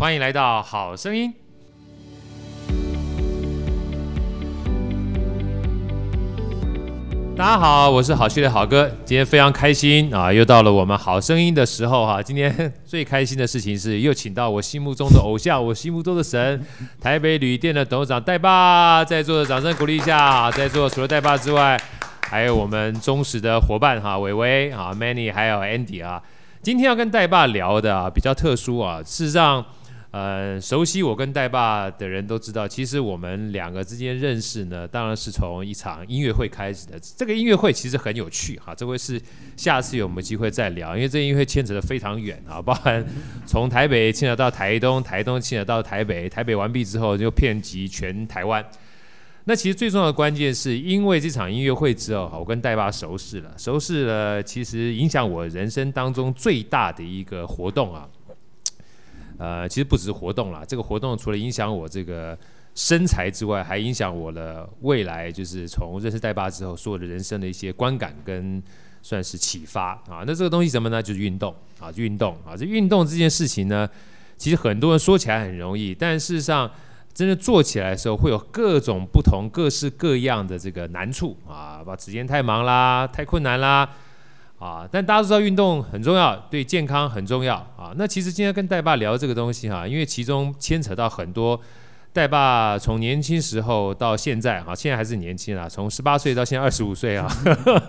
欢迎来到好声音。大家好，我是好趣的好哥，今天非常开心啊，又到了我们好声音的时候哈。今天最开心的事情是，又请到我心目中的偶像，我心目中的神，台北旅店的董事长代爸，在座的掌声鼓励一下。在座除了代爸之外，还有我们忠实的伙伴哈，伟伟啊，Manny，还有 Andy 啊。今天要跟代爸聊的啊，比较特殊啊，事实上。呃，熟悉我跟代爸的人都知道，其实我们两个之间认识呢，当然是从一场音乐会开始的。这个音乐会其实很有趣哈，这回是下次有没有机会再聊，因为这音乐会牵扯得非常远啊，包含从台北牵扯到台东，台东牵扯到台北，台北完毕之后就遍及全台湾。那其实最重要的关键是因为这场音乐会之后，我跟戴爸熟识了，熟识了，其实影响我人生当中最大的一个活动啊。呃，其实不只是活动啦，这个活动除了影响我这个身材之外，还影响我的未来，就是从认识代爸之后，所有的人生的一些观感跟算是启发啊。那这个东西什么呢？就是运动啊，运动啊。这运动这件事情呢，其实很多人说起来很容易，但事实上真的做起来的时候，会有各种不同、各式各样的这个难处啊，把时间太忙啦，太困难啦。啊，但大家都知道运动很重要，对健康很重要啊。那其实今天跟代爸聊这个东西哈、啊，因为其中牵扯到很多代爸从年轻时候到现在哈、啊，现在还是年轻啊，从十八岁到现在二十五岁啊，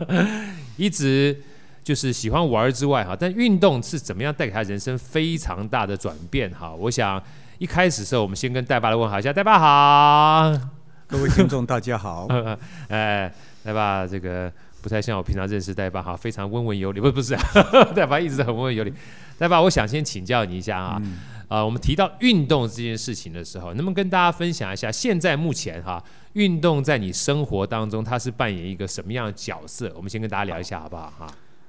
一直就是喜欢玩之外哈、啊，但运动是怎么样带给他人生非常大的转变哈、啊？我想一开始的时候，我们先跟代爸来问好一下，代爸好，各位听众大家好，哎，代爸这个。不太像我平常认识代爸哈，非常温文有礼，不不是，代爸一直很温文有礼。代爸，我想先请教你一下啊，嗯、呃，我们提到运动这件事情的时候，能不能跟大家分享一下，现在目前哈，运动在你生活当中它是扮演一个什么样的角色？我们先跟大家聊一下好不好哈？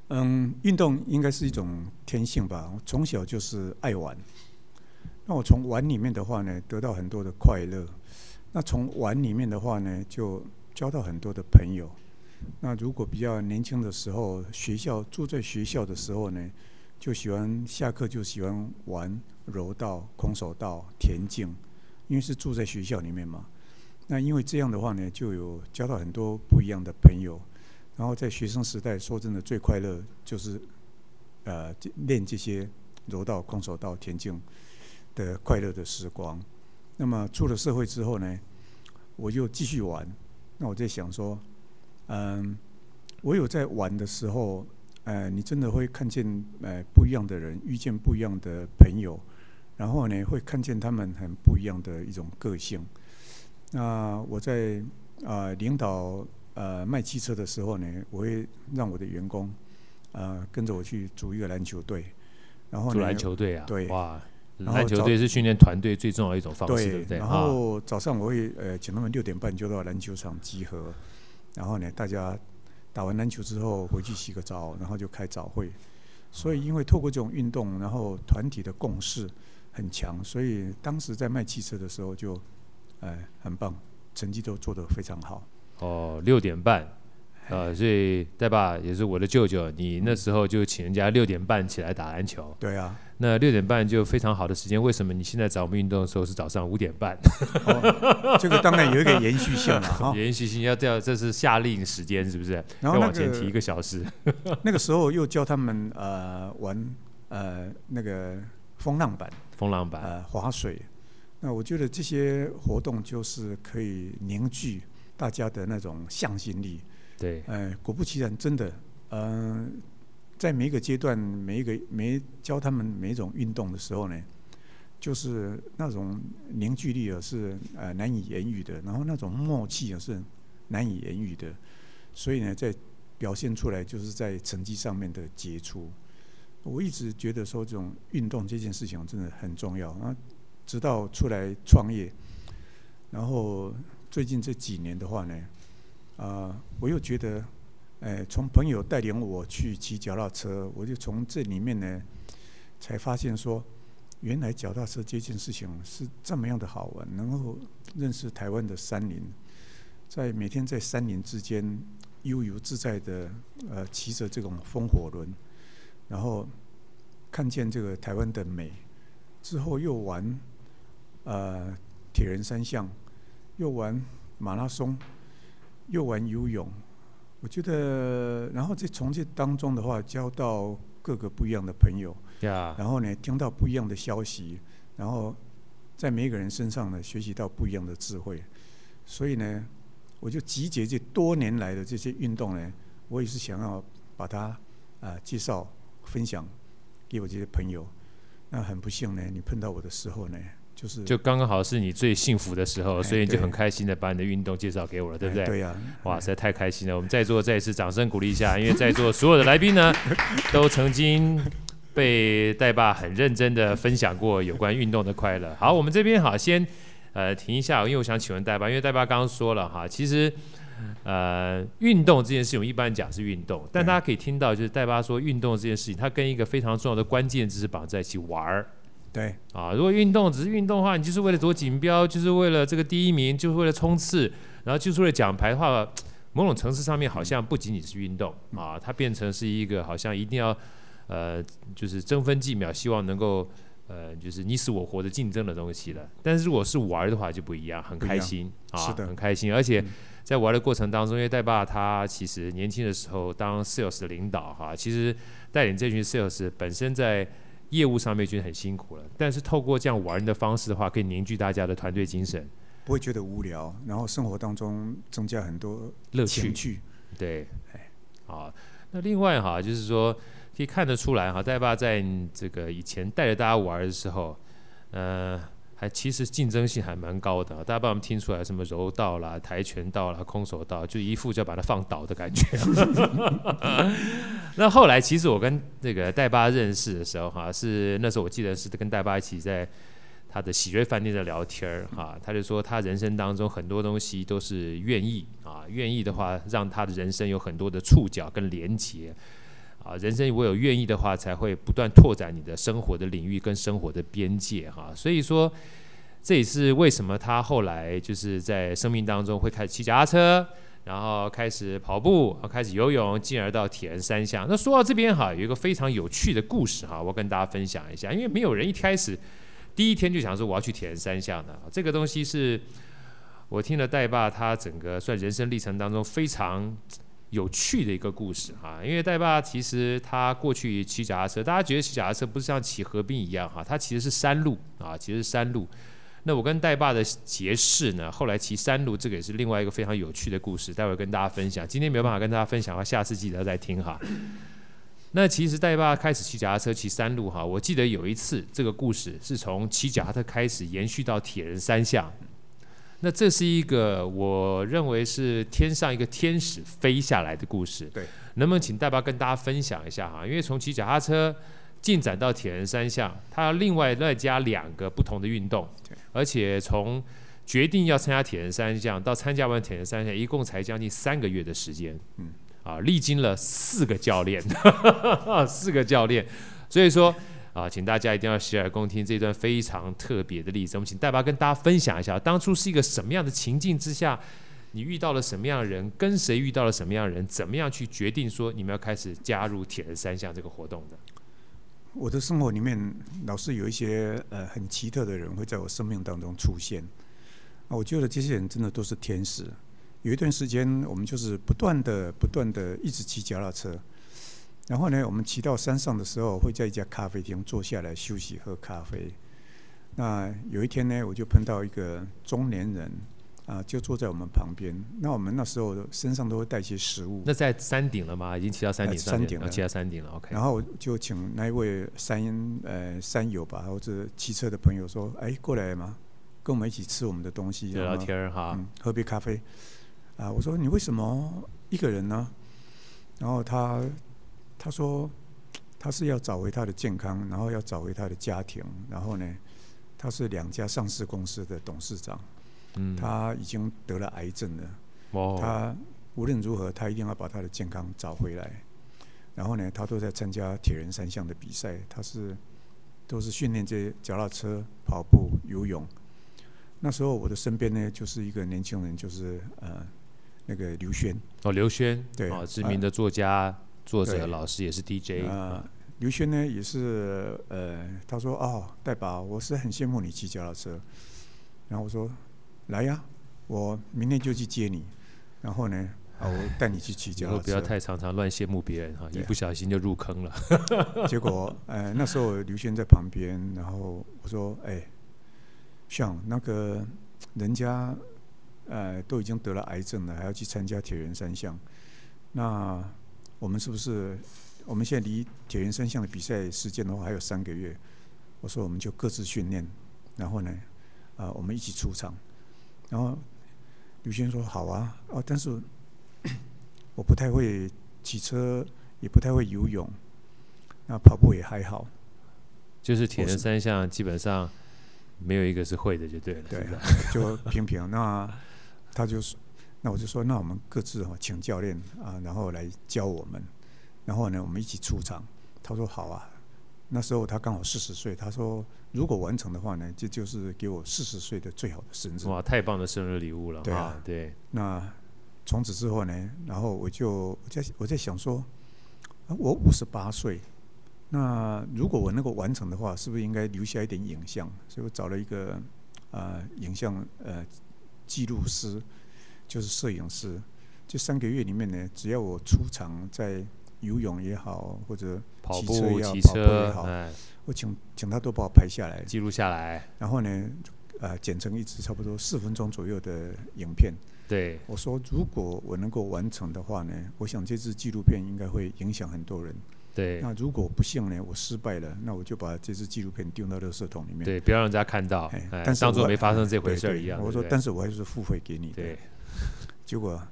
嗯，运动应该是一种天性吧，我从小就是爱玩。那我从玩里面的话呢，得到很多的快乐。那从玩里面的话呢，就交到很多的朋友。那如果比较年轻的时候，学校住在学校的时候呢，就喜欢下课就喜欢玩柔道、空手道、田径，因为是住在学校里面嘛。那因为这样的话呢，就有交到很多不一样的朋友。然后在学生时代，说真的最快乐就是呃练这些柔道、空手道、田径的快乐的时光。那么出了社会之后呢，我就继续玩。那我在想说。嗯，我有在玩的时候，呃，你真的会看见呃不一样的人，遇见不一样的朋友，然后呢，会看见他们很不一样的一种个性。那我在啊、呃、领导呃卖汽车的时候呢，我会让我的员工呃跟着我去组一个篮球队，然后篮球队啊，对，哇，篮球队是训练团队最重要的一种方式，对，对不对？然后早上我会呃请他们六点半就到篮球场集合。然后呢，大家打完篮球之后回去洗个澡，然后就开早会。所以，因为透过这种运动，然后团体的共识很强，所以当时在卖汽车的时候就，哎，很棒，成绩都做得非常好。哦，六点半。呃，所以代爸也是我的舅舅，你那时候就请人家六点半起来打篮球。对啊，那六点半就非常好的时间。为什么你现在找我们运动的时候是早上五点半？哦，这个当然有一个延续性了哈。延续性要这样，这是夏令时间是不是？然后、那个、要往前提一个小时。那个时候又教他们呃玩呃那个风浪板，风浪板呃划水。那我觉得这些活动就是可以凝聚大家的那种向心力。对，哎，果不其然，真的，嗯、呃，在每一个阶段，每一个每教他们每一种运动的时候呢，就是那种凝聚力啊，是呃难以言喻的，然后那种默契啊，是难以言喻的，所以呢，在表现出来就是在成绩上面的杰出。我一直觉得说，这种运动这件事情真的很重要啊，直到出来创业，然后最近这几年的话呢。啊、我又觉得，哎，从朋友带领我去骑脚踏车，我就从这里面呢，才发现说，原来脚踏车这件事情是这么样的好玩，能够认识台湾的山林，在每天在山林之间悠游自在的，呃，骑着这种风火轮，然后看见这个台湾的美，之后又玩呃铁人三项，又玩马拉松，又玩游泳。我觉得，然后在从这当中的话，交到各个不一样的朋友.然后呢，听到不一样的消息，然后在每一个人身上呢，学习到不一样的智慧。所以呢，我就集结这多年来的这些运动呢，我也是想要把它啊、呃、介绍分享给我这些朋友。那很不幸呢，你碰到我的时候呢。就是就刚刚好是你最幸福的时候，哎、所以你就很开心的把你的运动介绍给我了，对不对？哎、对呀、啊，哇，实在太开心了！我们在座再一次掌声鼓励一下，因为在座所有的来宾呢，都曾经被带爸很认真的分享过有关运动的快乐。好，我们这边好先呃停一下，因为我想请问带爸，因为带爸刚刚说了哈，其实呃运动这件事情，我们一般讲是运动，但大家可以听到就是戴爸说运动这件事情，它跟一个非常重要的关键字是绑在一起玩儿。对啊，如果运动只是运动的话，你就是为了夺锦标，就是为了这个第一名，就是为了冲刺，然后就是为了奖牌的话，某种层次上面好像不仅仅是运动啊，它变成是一个好像一定要呃，就是争分计秒，希望能够呃，就是你死我活的竞争的东西了。但是如果是玩的话就不一样，很开心啊，是的，很开心。而且在玩的过程当中，因为戴爸他其实年轻的时候当 sales 的领导哈，其实带领这群 sales 本身在。业务上面觉得很辛苦了，但是透过这样玩的方式的话，可以凝聚大家的团队精神，不会觉得无聊，然后生活当中增加很多乐趣。对，好，那另外哈，就是说可以看得出来哈，戴爸在这个以前带着大家玩的时候，呃。还其实竞争性还蛮高的，大家帮我们听出来什么柔道啦、跆拳道啦、空手道，就一副就要把它放倒的感觉。那后来其实我跟那个戴巴认识的时候，哈，是那时候我记得是跟戴巴一起在他的喜瑞饭店在聊天儿，哈，他就说他人生当中很多东西都是愿意啊，愿意的话让他的人生有很多的触角跟连接。啊，人生如果有愿意的话，才会不断拓展你的生活的领域跟生活的边界哈。所以说，这也是为什么他后来就是在生命当中会开始骑脚踏车，然后开始跑步，开始游泳，进而到铁人三项。那说到这边哈，有一个非常有趣的故事哈，我跟大家分享一下。因为没有人一开始第一天就想说我要去铁人三项的，这个东西是我听了戴爸他整个算人生历程当中非常。有趣的一个故事哈，因为戴爸其实他过去骑脚踏车，大家觉得骑脚踏车不是像骑河滨一样哈，他其实是山路啊，其实是山路。那我跟戴爸的结识呢，后来骑山路，这个也是另外一个非常有趣的故事，待会跟大家分享。今天没有办法跟大家分享的话，下次记得再听哈。那其实戴爸开始骑脚踏车骑山路哈，我记得有一次这个故事是从骑脚踏车开始延续到铁人三项。那这是一个我认为是天上一个天使飞下来的故事。对，能不能请代爸跟大家分享一下哈？因为从骑脚踏车进展到铁人三项，他要另外再加两个不同的运动。对，而且从决定要参加铁人三项到参加完铁人三项，一共才将近三个月的时间。嗯，啊，历经了四个教练，四个教练，所以说。啊，请大家一定要洗耳恭听这段非常特别的例子。我们请戴爸跟大家分享一下，当初是一个什么样的情境之下，你遇到了什么样的人，跟谁遇到了什么样的人，怎么样去决定说你们要开始加入铁人三项这个活动的？我的生活里面老是有一些呃很奇特的人会在我生命当中出现。啊，我觉得这些人真的都是天使。有一段时间，我们就是不断的、不断的一直骑脚踏车。然后呢，我们骑到山上的时候，会在一家咖啡厅坐下来休息喝咖啡。那有一天呢，我就碰到一个中年人，啊，就坐在我们旁边。那我们那时候身上都会带一些食物。那在山顶了吗？已经骑到山顶上，山顶了，骑到山顶了。OK。然后就请那一位山呃山友吧，或者骑车的朋友说：“哎，过来嘛，跟我们一起吃我们的东西，聊聊天哈、嗯，喝杯咖啡。”啊，我说：“你为什么一个人呢？”然后他。他说，他是要找回他的健康，然后要找回他的家庭，然后呢，他是两家上市公司的董事长，嗯，他已经得了癌症了，哦，他无论如何，他一定要把他的健康找回来，然后呢，他都在参加铁人三项的比赛，他是都是训练这些脚踏车、跑步、游泳。那时候我的身边呢，就是一个年轻人，就是呃那个刘轩，哦，刘轩，对，啊，知名的作家。作者、老师也是 DJ 啊、呃，刘轩呢也是呃，他说哦，代宝，我是很羡慕你骑脚踏车。然后我说来呀，我明天就去接你。然后呢，啊，我带你去骑脚踏车。不要太常常乱羡慕别人哈，一不小心就入坑了。结果呃那时候刘轩在旁边，然后我说哎，像那个人家呃都已经得了癌症了，还要去参加铁人三项，那我们是不是？我们现在离铁人三项的比赛时间的话还有三个月，我说我们就各自训练，然后呢，啊、呃，我们一起出场。然后刘轩说好啊，哦，但是 我不太会骑车，也不太会游泳，那跑步也还好。就是铁人三项基本上没有一个是会的，就对了。对，就平平。那他就是，那我就说，那我们各自哈请教练啊，然后来教我们。然后呢，我们一起出场。他说好啊。那时候他刚好四十岁。他说如果完成的话呢，这就是给我四十岁的最好的生日。哇，太棒的生日礼物了！对啊，对。那从此之后呢，然后我就我在我在想说，我五十八岁，那如果我能够完成的话，是不是应该留下一点影像？所以我找了一个呃影像呃记录师，就是摄影师。这三个月里面呢，只要我出场在。游泳也好，或者骑车也好，跑步、骑车也好，我请请他都把我拍下来，记录下来。然后呢，呃，剪成一支差不多四分钟左右的影片。对，我说，如果我能够完成的话呢，我想这支纪录片应该会影响很多人。对。那如果不幸呢，我失败了，那我就把这支纪录片丢到垃圾桶里面。对，不要让人家看到，但是当做没发生这回事一样。我说，但是我还是付费给你的。对。结果，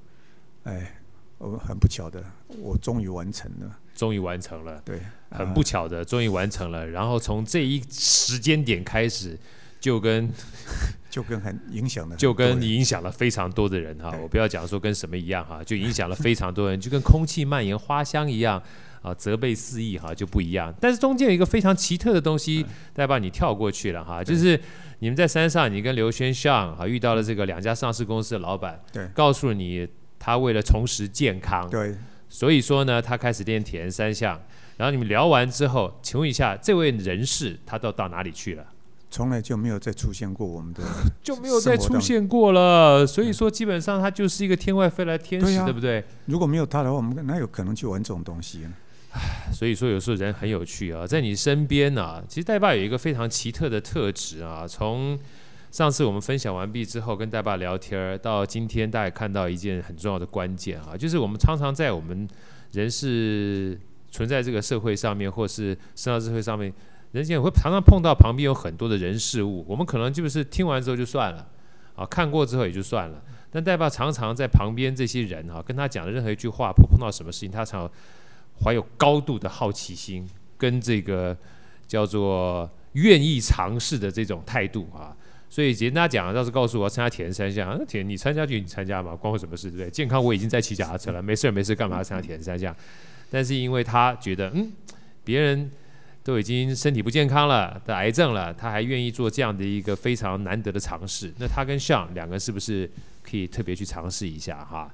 哎。我很不巧的，我终于完成了。终于完成了，对，很不巧的，终于完成了。然后从这一时间点开始，就跟 就跟很影响了，就跟影响了非常多的人哈。我不要讲说跟什么一样哈，就影响了非常多人，就跟空气蔓延花香一样啊，责备肆意哈，就不一样。但是中间有一个非常奇特的东西，代爸你跳过去了哈，就是你们在山上，你跟刘轩上啊遇到了这个两家上市公司的老板，对，告诉你。他为了重拾健康，对，所以说呢，他开始练铁人三项。然后你们聊完之后，请问一下，这位人士他都到哪里去了？从来就没有再出现过我们的，就没有再出现过了。所以说，基本上他就是一个天外飞来天使，对，啊、对不对？如果没有他的话，我们哪有可能去玩这种东西？所以说，有时候人很有趣啊，在你身边呢、啊，其实代爸有一个非常奇特的特质啊，从。上次我们分享完毕之后，跟代爸聊天儿，到今天大家看到一件很重要的关键啊，就是我们常常在我们人是存在这个社会上面，或是生到社会上面，人间会常常碰到旁边有很多的人事物，我们可能就是听完之后就算了，啊，看过之后也就算了。但代爸常常在旁边这些人啊，跟他讲的任何一句话，碰碰到什么事情，他常怀有高度的好奇心，跟这个叫做愿意尝试的这种态度啊。所以简单讲，倒是告诉我要参加铁人三项，铁人你参加就你参加嘛，关我什么事，对不对？健康我已经在骑脚踏车了，没事没事，干嘛要参加铁人三项？但是因为他觉得，嗯，别人都已经身体不健康了，得癌症了，他还愿意做这样的一个非常难得的尝试。那他跟象两个是不是可以特别去尝试一下哈？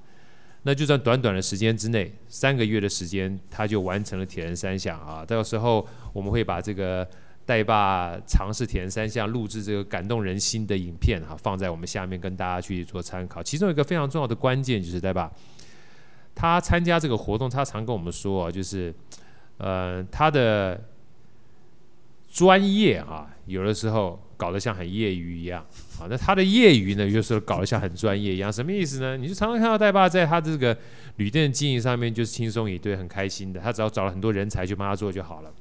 那就在短短的时间之内，三个月的时间，他就完成了铁人三项啊。到时候我们会把这个。代爸尝试铁人三项，录制这个感动人心的影片哈，放在我们下面跟大家去做参考。其中一个非常重要的关键就是代爸，他参加这个活动，他常跟我们说啊，就是呃他的专业啊，有的时候搞得像很业余一样啊。那他的业余呢，有时候搞得像很专业一样，什么意思呢？你就常常看到代爸在他这个旅店经营上面就是轻松一堆，很开心的。他只要找了很多人才去帮他做就好了。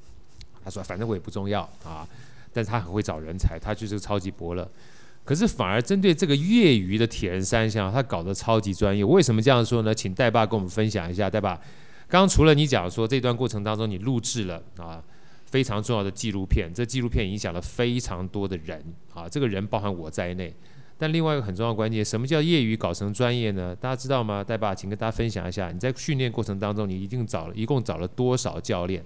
他说：“反正我也不重要啊，但是他很会找人才，他就是超级伯乐。可是反而针对这个业余的铁人三项，他搞得超级专业。为什么这样说呢？请代爸跟我们分享一下。代爸，刚刚除了你讲说这段过程当中你录制了啊非常重要的纪录片，这纪录片影响了非常多的人啊，这个人包含我在内。但另外一个很重要的关键，什么叫业余搞成专业呢？大家知道吗？代爸，请跟大家分享一下，你在训练过程当中，你一定找了一共找了多少教练？”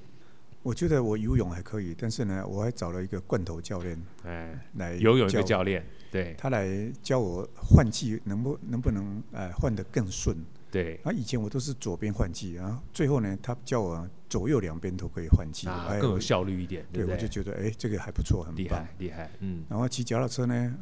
我觉得我游泳还可以，但是呢，我还找了一个罐头教练，哎，来游泳一个教练，对，他来教我换气能不能不能呃换得更顺，对。啊，以前我都是左边换气，然后最后呢，他叫我左右两边都可以换气，啊，更有效率一点。对，对，我就觉得哎，这个还不错，很厉害，厉害。嗯。然后骑脚踏车呢，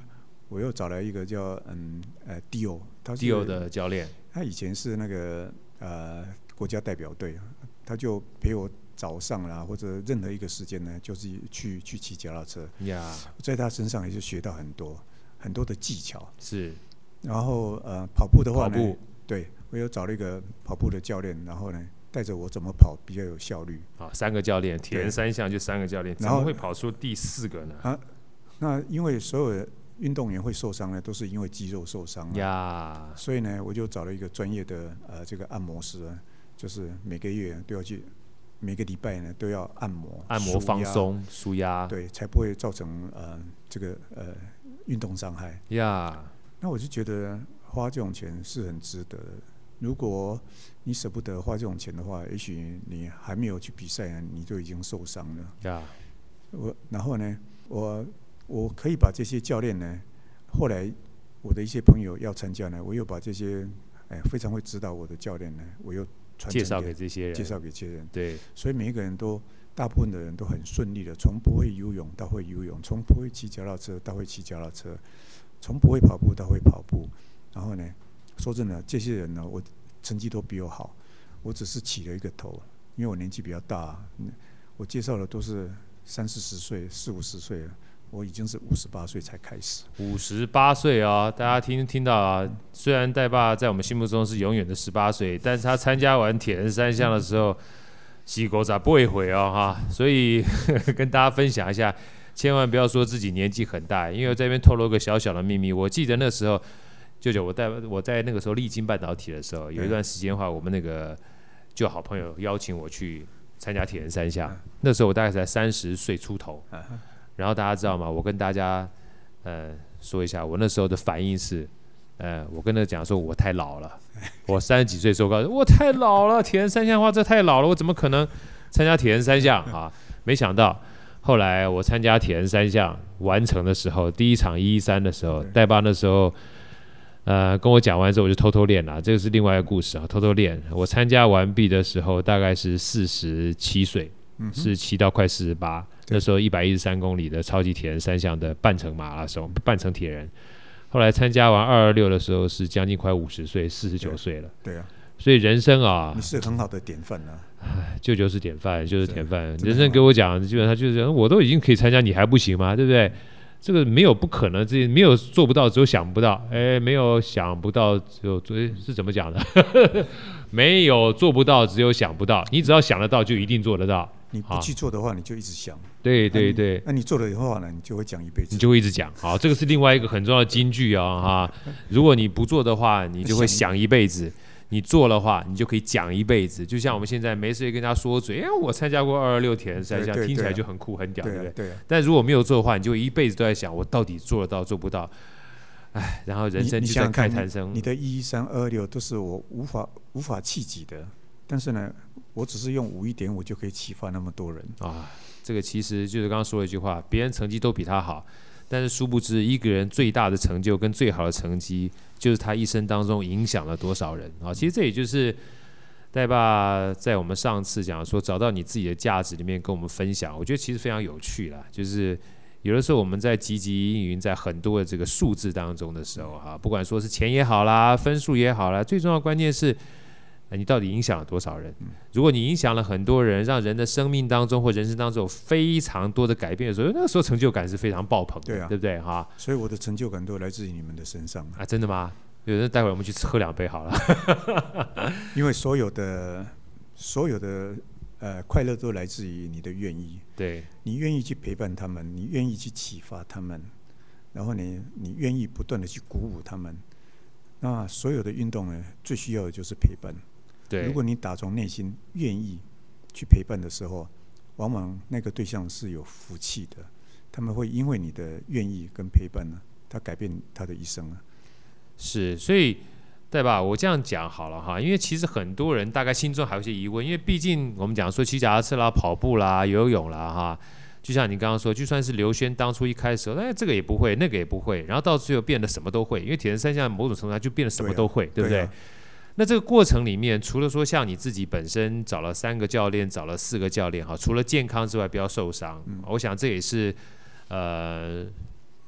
我又找来一个叫嗯呃 Dio，他是 Dio 的教练，他以前是那个呃国家代表队，他就陪我。早上啦，或者任何一个时间呢，就是去去骑脚踏车。呀，在他身上也是学到很多很多的技巧。是，然后呃，跑步的话呢，跑步，对，我又找了一个跑步的教练，然后呢，带着我怎么跑比较有效率。啊，三个教练，铁人三项就三个教练，怎么会跑出第四个呢？啊，那因为所有的运动员会受伤呢，都是因为肌肉受伤。呀，所以呢，我就找了一个专业的呃这个按摩师，就是每个月都要去。每个礼拜呢都要按摩、按摩放松、舒压，对，才不会造成呃这个呃运动伤害。呀.那我就觉得花这种钱是很值得的。如果你舍不得花这种钱的话，也许你还没有去比赛，你就已经受伤了。呀.我然后呢，我我可以把这些教练呢，后来我的一些朋友要参加呢，我又把这些哎非常会指导我的教练呢，我又。介绍给这些人，介绍给这些人，对，所以每一个人都，大部分的人都很顺利的，从不会游泳到会游泳，从不会骑脚踏车到会骑脚踏车，从不会跑步到会跑步。然后呢，说真的，这些人呢，我成绩都比我好，我只是起了一个头，因为我年纪比较大，我介绍的都是三四十岁、四五十岁了。我已经是五十八岁才开始。五十八岁啊，大家听听到啊，虽然戴爸在我们心目中是永远的十八岁，但是他参加完铁人三项的时候，细狗咋不会回哦哈，所以 跟大家分享一下，千万不要说自己年纪很大，因为我这边透露个小小的秘密，我记得那时候，舅舅我在我在那个时候历经半导体的时候，有一段时间的话，我们那个就好朋友邀请我去参加铁人三项，那时候我大概才三十岁出头。然后大家知道吗？我跟大家，呃，说一下，我那时候的反应是，呃，我跟他讲说，我太老了，我三十几岁时候告诉我太老了，铁人三项的话这太老了，我怎么可能参加铁人三项啊？没想到后来我参加铁人三项完成的时候，第一场一一三的时候，戴爸那时候，呃，跟我讲完之后，我就偷偷练了，这个是另外一个故事啊，偷偷练。我参加完毕的时候大概是四十七岁，是骑到快四十八。那时候一百一十三公里的超级铁人三项的半程马拉松，半程铁人，后来参加完二二六的时候是将近快五十岁，四十九岁了。对啊，所以人生啊，你是很好的典范啊。舅舅是典范，就是典范。人生给我讲，基本上就是我都已经可以参加，你还不行吗？对不对？这个没有不可能，这没有做不到，只有想不到。哎，没有想不到，只有做，是怎么讲的？没有做不到，只有想不到。你只要想得到，就一定做得到。你不去做的话，你就一直想。对对对，那你做了以后呢，你就会讲一辈子。你就会一直讲。好，这个是另外一个很重要的金句啊哈。如果你不做的话，你就会想一辈子；你做的话，你就可以讲一辈子。就像我们现在没事跟人家说嘴，哎，我参加过二二六铁人三项，听起来就很酷很屌，对不对？对。但如果没有做的话，你就一辈子都在想，我到底做得到做不到？哎，然后人生就在慨叹声。你的一一三二二六都是我无法无法企及的，但是呢。我只是用五一点五就可以启发那么多人啊！这个其实就是刚刚说了一句话：别人成绩都比他好，但是殊不知一个人最大的成就跟最好的成绩，就是他一生当中影响了多少人啊！其实这也就是戴爸在我们上次讲说找到你自己的价值里面跟我们分享，我觉得其实非常有趣啦。就是有的时候我们在汲汲营营在很多的这个数字当中的时候哈，不管说是钱也好啦，分数也好啦，最重要关键是。那你到底影响了多少人？如果你影响了很多人，让人的生命当中或人生当中有非常多的改变的时候，那个时候成就感是非常爆棚的，对啊，对不对？哈，所以我的成就感都来自于你们的身上啊！真的吗？有人待会儿我们去喝两杯好了。因为所有的所有的呃快乐都来自于你的愿意，对，你愿意去陪伴他们，你愿意去启发他们，然后你你愿意不断的去鼓舞他们。那所有的运动呢，最需要的就是陪伴。对，如果你打从内心愿意去陪伴的时候，往往那个对象是有福气的，他们会因为你的愿意跟陪伴呢，他改变他的一生啊。是，所以对吧？我这样讲好了哈，因为其实很多人大概心中还有些疑问，因为毕竟我们讲说骑脚踏车啦、跑步啦、游泳啦哈，就像你刚刚说，就算是刘轩当初一开始，哎，这个也不会，那个也不会，然后到最后变得什么都会，因为铁人三项某种程度上就变得什么都会，对，啊、对不对？那这个过程里面，除了说像你自己本身找了三个教练，找了四个教练哈，除了健康之外，不要受伤。嗯、我想这也是呃，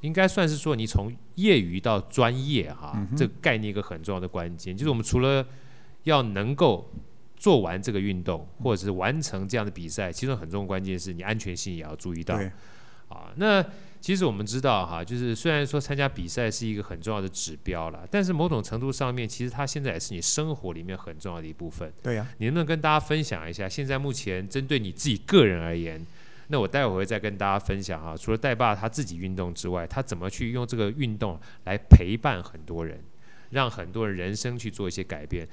应该算是说你从业余到专业哈，嗯、这个概念一个很重要的关键，就是我们除了要能够做完这个运动，或者是完成这样的比赛，其中很重要的关键是你安全性也要注意到。啊，那。其实我们知道哈，就是虽然说参加比赛是一个很重要的指标了，但是某种程度上面，其实它现在也是你生活里面很重要的一部分。对呀、啊，你能不能跟大家分享一下？现在目前针对你自己个人而言，那我待会会再跟大家分享哈。除了带爸他自己运动之外，他怎么去用这个运动来陪伴很多人，让很多人人生去做一些改变？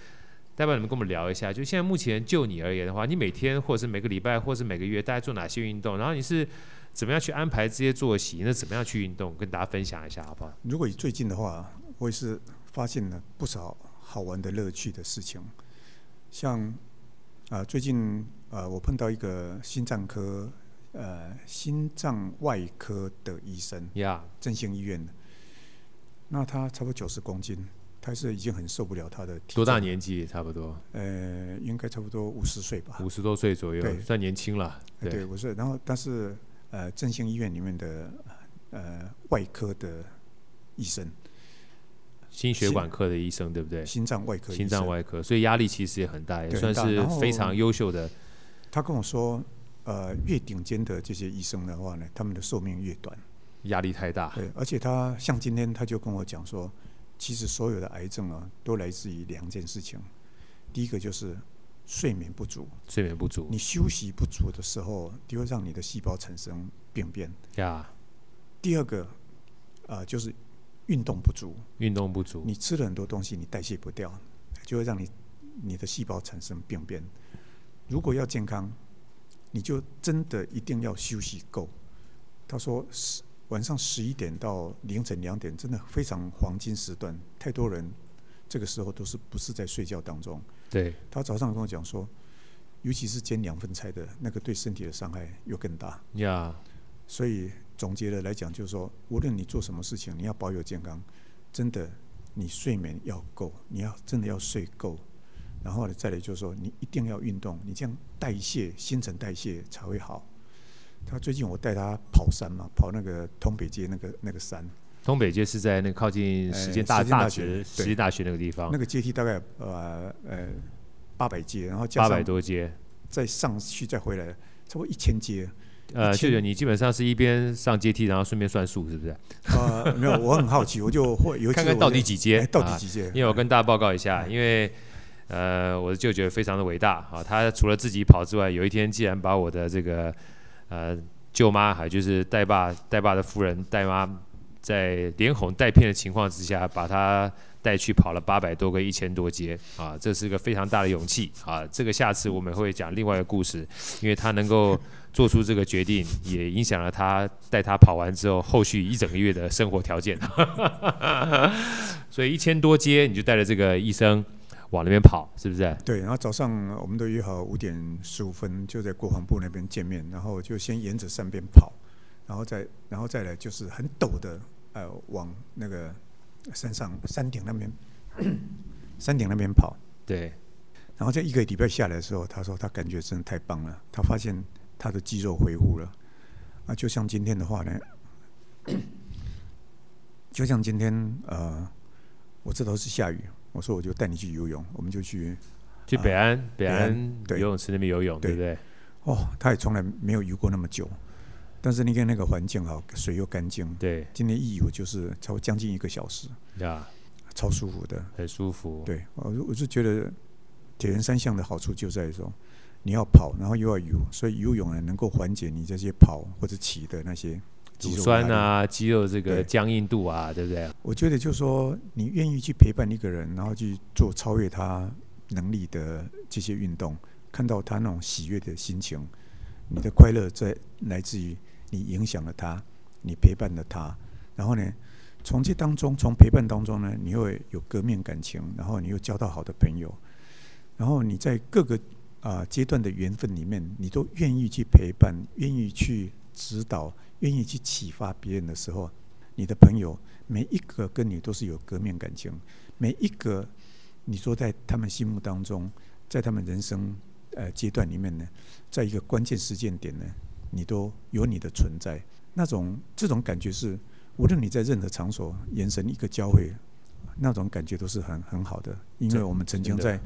代表，你们跟我们聊一下，就现在目前就你而言的话，你每天或者是每个礼拜或者是每个月，大家做哪些运动？然后你是？怎么样去安排这些作息？那怎么样去运动？跟大家分享一下好不好？如果以最近的话，我也是发现了不少好玩的乐趣的事情。像啊、呃，最近啊、呃，我碰到一个心脏科呃心脏外科的医生，呀，振兴医院的。那他差不多九十公斤，他是已经很受不了他的。多大年纪？差不多？呃，应该差不多五十岁吧。五十多岁左右，对算年轻了。对，对，我是。然后，但是。呃，振兴医院里面的呃外科的医生，心血管科的医生，对不对？心脏外科，心脏外科，所以压力其实也很大，也算是非常优秀的。他跟我说，呃，越顶尖的这些医生的话呢，他们的寿命越短，压力太大。对，而且他像今天他就跟我讲说，其实所有的癌症啊，都来自于两件事情，第一个就是。睡眠不足，睡眠不足，你休息不足的时候，就会让你的细胞产生病变。呀，第二个，啊、呃，就是运动不足，运动不足，你吃了很多东西，你代谢不掉，就会让你你的细胞产生病变。如果要健康，你就真的一定要休息够。他说，十晚上十一点到凌晨两点，真的非常黄金时段，太多人这个时候都是不是在睡觉当中。对，他早上跟我讲说，尤其是煎两份菜的那个，对身体的伤害又更大。呀，所以总结的来讲，就是说，无论你做什么事情，你要保有健康，真的，你睡眠要够，你要真的要睡够，然后呢，再来就是说，你一定要运动，你这样代谢、新陈代谢才会好。他最近我带他跑山嘛，跑那个通北街那个那个山。东北街是在那个靠近实践大大学、实践大学那个地方。那个阶梯大概呃呃八百阶，然后加八百多阶，再上去再回来，差不多一千阶。呃，舅舅，你基本上是一边上阶梯，然后顺便算数，是不是？呃，没有，我很好奇，我就会有 看看到底几阶，到底几阶？因为我跟大家报告一下，因为呃，我的舅舅非常的伟大啊，他除了自己跑之外，有一天竟然把我的这个呃舅妈，还就是戴爸戴爸的夫人戴妈。在连哄带骗的情况之下，把他带去跑了八百多个一千多阶啊，这是一个非常大的勇气啊！这个下次我们会讲另外一个故事，因为他能够做出这个决定，也影响了他带他跑完之后后续一整个月的生活条件。所以一千多阶，你就带着这个医生往那边跑，是不是？对，然后早上我们都约好五点十五分就在国防部那边见面，然后就先沿着山边跑，然后再然后再来就是很陡的。呃，往那个山上山顶那边，山顶那边跑。对，然后在一个礼拜下来的时候，他说他感觉真的太棒了，他发现他的肌肉恢复了。啊，就像今天的话呢，就像今天呃，我这头是下雨，我说我就带你去游泳，我们就去去北安、呃、北安游泳池那边游泳，对，对不对？哦，他也从来没有游过那么久。但是你看那个环境哈，水又干净。对，今天一游就是超过将近一个小时，呀，超舒服的，很舒服。对，我我是觉得铁人三项的好处就在于说，你要跑，然后又要游，所以游泳呢能够缓解你这些跑或者骑的那些乳酸啊、肌肉这个僵硬度啊，对，对不对？我觉得就是说，你愿意去陪伴一个人，然后去做超越他能力的这些运动，看到他那种喜悦的心情，你的快乐在来自于。你影响了他，你陪伴了他，然后呢，从这当中，从陪伴当中呢，你会有革命感情，然后你又交到好的朋友，然后你在各个啊、阶段的缘分里面，你都愿意去陪伴，愿意去指导，愿意去启发别人的时候，你的朋友每一个跟你都是有革命感情，每一个你说在他们心目当中，在他们人生呃阶段里面呢，在一个关键时间点呢，你都有你的存在，那种这种感觉是，无论你在任何场所，眼神一个交汇，那种感觉都是很很好的，因为我们曾经在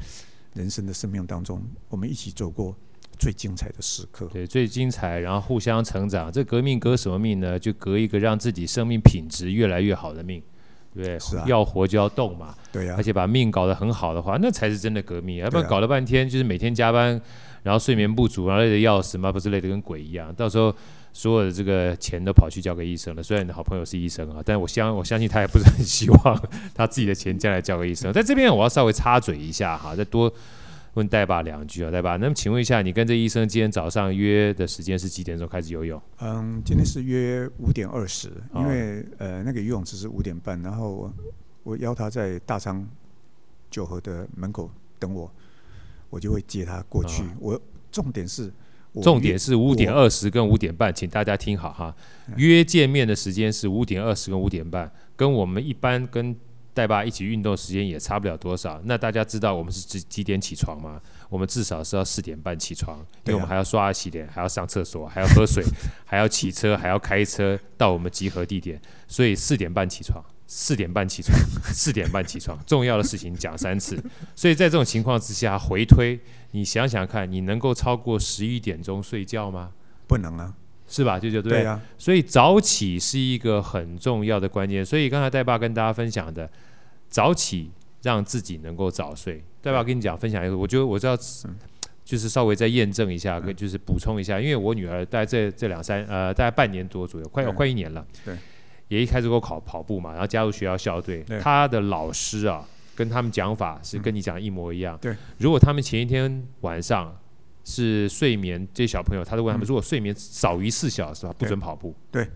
人生的生命当中，我们一起走过最精彩的时刻。对，最精彩，然后互相成长。这革命革什么命呢？就革一个让自己生命品质越来越好的命。对，是啊，要活就要动嘛。对呀、啊，而且把命搞得很好的话，那才是真的革命。要不然搞了半天，就是每天加班，然后睡眠不足，然后累得要死嘛，不是累得跟鬼一样。到时候所有的这个钱都跑去交给医生了。虽然你的好朋友是医生啊，但我相我相信他也不是很希望 他自己的钱将来交给医生。在这边我要稍微插嘴一下哈，再多。问代爸两句啊，代爸，那么请问一下，你跟这医生今天早上约的时间是几点钟开始游泳？嗯，今天是约五点二十，因为呃那个游泳池是五点半，然后我邀他在大昌九和的门口等我，我就会接他过去。哦、我重点是，重点是五点二十跟五点半，请大家听好哈，约见面的时间是五点二十跟五点半，跟我们一般跟。代爸一起运动时间也差不了多少。那大家知道我们是几几点起床吗？我们至少是要四点半起床，因为我们还要刷牙洗脸，还要上厕所，还要喝水，还要骑车，还要开车到我们集合地点。所以四点半起床，四点半起床，四点半起床。重要的事情讲三次。所以在这种情况之下，回推，你想想看，你能够超过十一点钟睡觉吗？不能啊。是吧？就就对，对啊，所以早起是一个很重要的关键。所以刚才戴爸跟大家分享的，早起让自己能够早睡。戴爸跟你讲分享一个，我觉得我知道，就是稍微再验证一下，跟就是补充一下，因为我女儿大概这这两三呃大概半年多左右，快要快一年了，对，也一开始给我考跑步嘛，然后加入学校校队，他的老师啊跟他们讲法是跟你讲一模一样。对，如果他们前一天晚上。是睡眠，这些小朋友，他都问他们，如果睡眠少于四小时的话，不准跑步。对。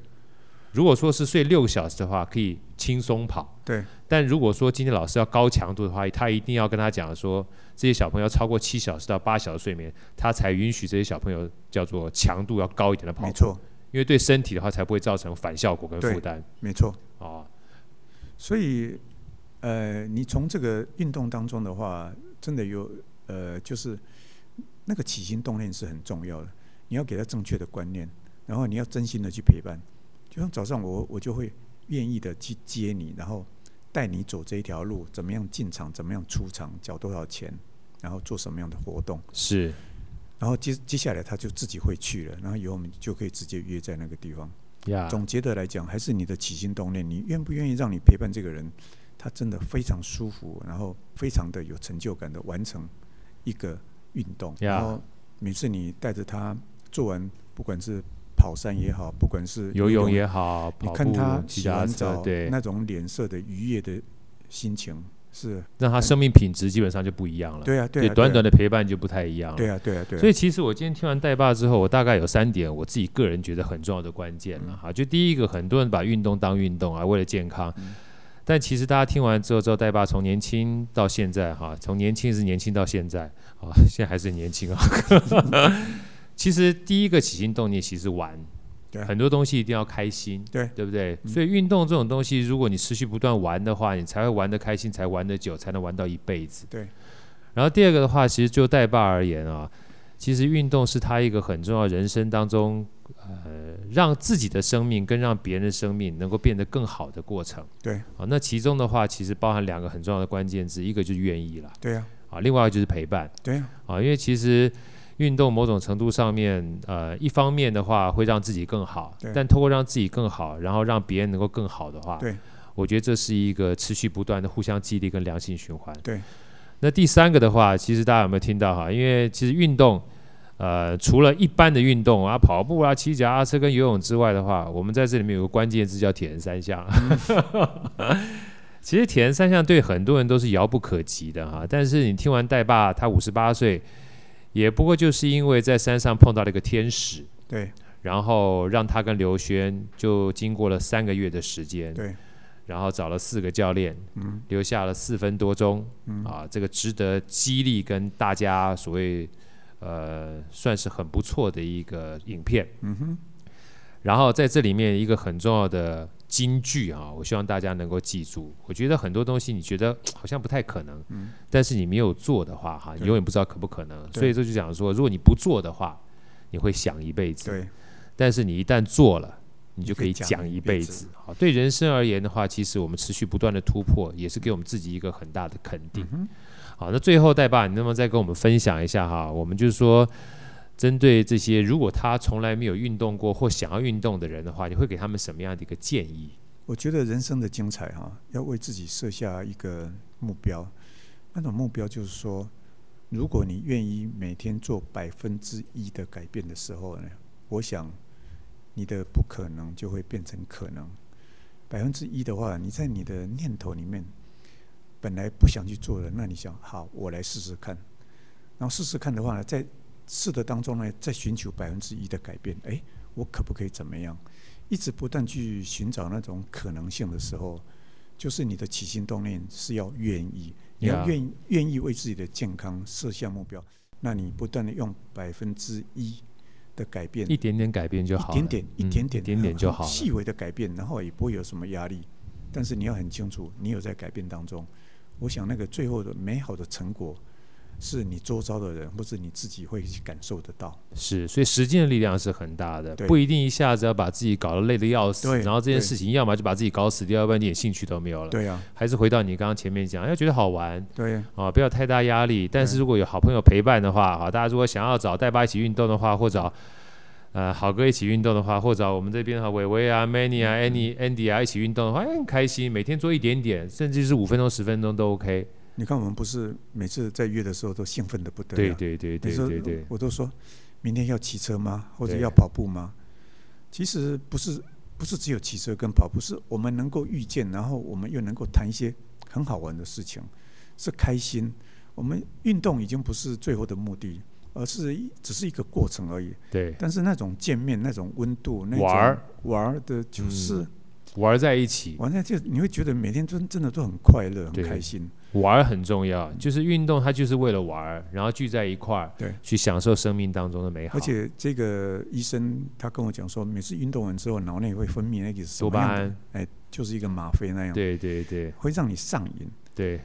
如果说是睡六个小时的话，可以轻松跑。对。但如果说今天老师要高强度的话，他一定要跟他讲说，这些小朋友超过七小时到八小时睡眠，他才允许这些小朋友叫做强度要高一点的跑步。没错。因为对身体的话，才不会造成反效果跟负担。没错。哦。所以，呃，你从这个运动当中的话，真的有呃，就是。那个起心动念是很重要的，你要给他正确的观念，然后你要真心的去陪伴。就像早上我我就会愿意的去接你，然后带你走这一条路，怎么样进场，怎么样出场，缴多少钱，然后做什么样的活动。是，然后接接下来他就自己会去了，然后以后我们就可以直接约在那个地方。Yeah. 总结的来讲，还是你的起心动念，你愿不愿意让你陪伴这个人，他真的非常舒服，然后非常的有成就感的完成一个。运动，然后每次你带着他做完，不管是跑山也好，不管是游泳也好，你看他洗完澡，对那种脸色的愉悦的心情，是让他生命品质基本上就不一样了。对啊，对，短短的陪伴就不太一样了。对啊，对啊，对。所以其实我今天听完带爸之后，我大概有三点我自己个人觉得很重要的关键了哈。就第一个，很多人把运动当运动啊，为了健康。但其实大家听完之后，之后代爸从年轻到现在哈，从年轻是年轻到现在啊，现在还是年轻啊。其实第一个起心动念其实玩，对，很多东西一定要开心，对，对不对？所以运动这种东西，如果你持续不断玩的话，你才会玩得开心，才玩得久，才能玩到一辈子。对。然后第二个的话，其实就代爸而言啊，其实运动是他一个很重要人生当中。呃，让自己的生命跟让别人的生命能够变得更好的过程。对，啊，那其中的话，其实包含两个很重要的关键字，一个就是愿意了。对呀。啊，另外一个就是陪伴。对呀。啊，因为其实运动某种程度上面，呃，一方面的话会让自己更好，但透过让自己更好，然后让别人能够更好的话，对，我觉得这是一个持续不断的互相激励跟良性循环。对。那第三个的话，其实大家有没有听到哈？因为其实运动。呃，除了一般的运动啊，跑步啊、骑脚踏车跟游泳之外的话，我们在这里面有个关键字叫铁人三项。其实铁人三项对很多人都是遥不可及的哈，但是你听完代爸，他五十八岁，也不过就是因为在山上碰到了一个天使，对，然后让他跟刘轩就经过了三个月的时间，对，然后找了四个教练，嗯，留下了四分多钟，嗯，啊，这个值得激励跟大家所谓。呃，算是很不错的一个影片。嗯哼。然后在这里面一个很重要的金句啊，我希望大家能够记住。我觉得很多东西你觉得好像不太可能，嗯，但是你没有做的话，哈，你永远不知道可不可能。所以这就讲说，如果你不做的话，你会想一辈子，对。但是你一旦做了，你就可以讲一辈子。好，对人生而言的话，其实我们持续不断的突破，也是给我们自己一个很大的肯定。嗯、好，那最后代爸，你能不能再跟我们分享一下哈？我们就是说，针对这些如果他从来没有运动过或想要运动的人的话，你会给他们什么样的一个建议？我觉得人生的精彩哈，要为自己设下一个目标。那种目标就是说，如果你愿意每天做百分之一的改变的时候呢，我想。你的不可能就会变成可能，百分之一的话，你在你的念头里面本来不想去做的，那你想好，我来试试看，然后试试看的话呢，在试的当中呢，再寻求百分之一的改变，哎，我可不可以怎么样？一直不断去寻找那种可能性的时候，就是你的起心动念是要愿意，你要愿意愿意为自己的健康设下目标，那你不断的用百分之一。的改变，一点点改变就好，一点点，一点点，一点点就好，细微的改变，然后也不会有什么压力。但是你要很清楚，你有在改变当中。我想那个最后的美好的成果，是你周遭的人或者你自己会去感受得到。是，所以时间的力量是很大的，不一定一下子要把自己搞得累得要死，然后这件事情要么就把自己搞死掉，要不然一点兴趣都没有了。对啊，还是回到你刚刚前面讲，要觉得好玩，对啊，不要太大压力。但是如果有好朋友陪伴的话，啊，大家如果想要找代爸一起运动的话，或者。呃，好哥一起运动的话，或者我们这边哈伟伟啊、Many 啊、Annie、Andy 啊一起运动的话，很开心。每天做一点点，甚至是五分钟、十分钟都 OK。你看，我们不是每次在约的时候都兴奋的不得了。对对对对对对。我都说明天要骑车吗？或者要跑步吗？其实不是，不是只有骑车跟跑步，是我们能够遇见，然后我们又能够谈一些很好玩的事情，是开心。我们运动已经不是最后的目的。而是只是一个过程而已。对。但是那种见面、那种温度、那种玩玩的，就是、嗯、玩在一起。玩在就你会觉得每天真真的都很快乐、很开心。玩很重要，就是运动，它就是为了玩，然后聚在一块儿，对，去享受生命当中的美好。而且这个医生他跟我讲说，每次运动完之后，脑内会分泌那个多巴胺，哎，就是一个吗啡那样。对对对。会让你上瘾。对。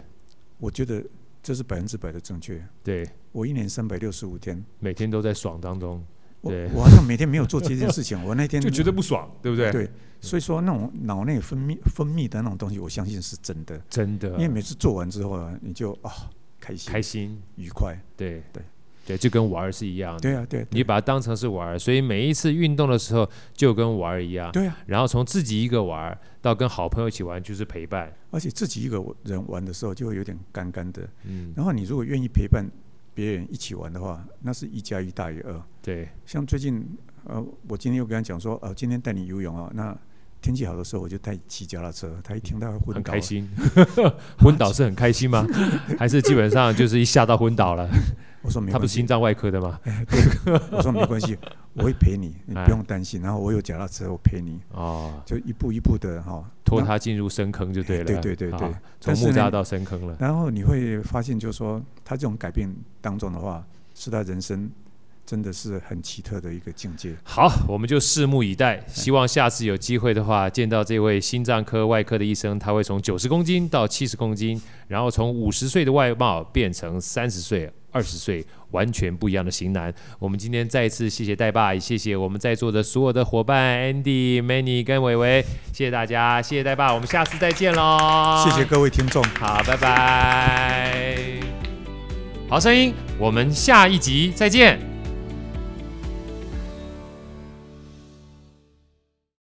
我觉得。这是百分之百的正确。对，我一年三百六十五天，每天都在爽当中。对，我，我好像每天没有做这件事情，我那天就觉得不爽，对不对？对，所以说那种脑内分泌分泌的那种东西，我相信是真的，真的。因为每次做完之后啊，你就啊开心、开心、愉快。对对。对，就跟玩儿是一样的。对啊，对，你把它当成是玩儿，所以每一次运动的时候就跟玩儿一样。对啊。然后从自己一个玩儿到跟好朋友一起玩，就是陪伴。而且自己一个人玩的时候就会有点干干的。嗯。然后你如果愿意陪伴别人一起玩的话，那是一加一大于二。对。像最近，呃，我今天又跟他讲说，呃，今天带你游泳啊，那天气好的时候我就带你骑脚踏车。他一听到会昏倒。很开心。昏倒是很开心吗？还是基本上就是一吓到昏倒了？我说没关系，他不是心脏外科的吗？欸、我说没关系，我会陪你，你不用担心。然后我有脚踏车，我陪你。哦，就一步一步的哈，拖他进入深坑就对了。对对对对，从木栅到深坑了。然后你会发现，就是说他这种改变当中的话，是他人生真的是很奇特的一个境界。好，我们就拭目以待。希望下次有机会的话，见到这位心脏科外科的医生，他会从九十公斤到七十公斤，然后从五十岁的外貌变成三十岁。二十岁完全不一样的型男，我们今天再一次谢谢戴爸，也谢谢我们在座的所有的伙伴 Andy、Manny 跟伟伟，谢谢大家，谢谢戴爸，我们下次再见喽！谢谢各位听众，好，拜拜！好声音，我们下一集再见。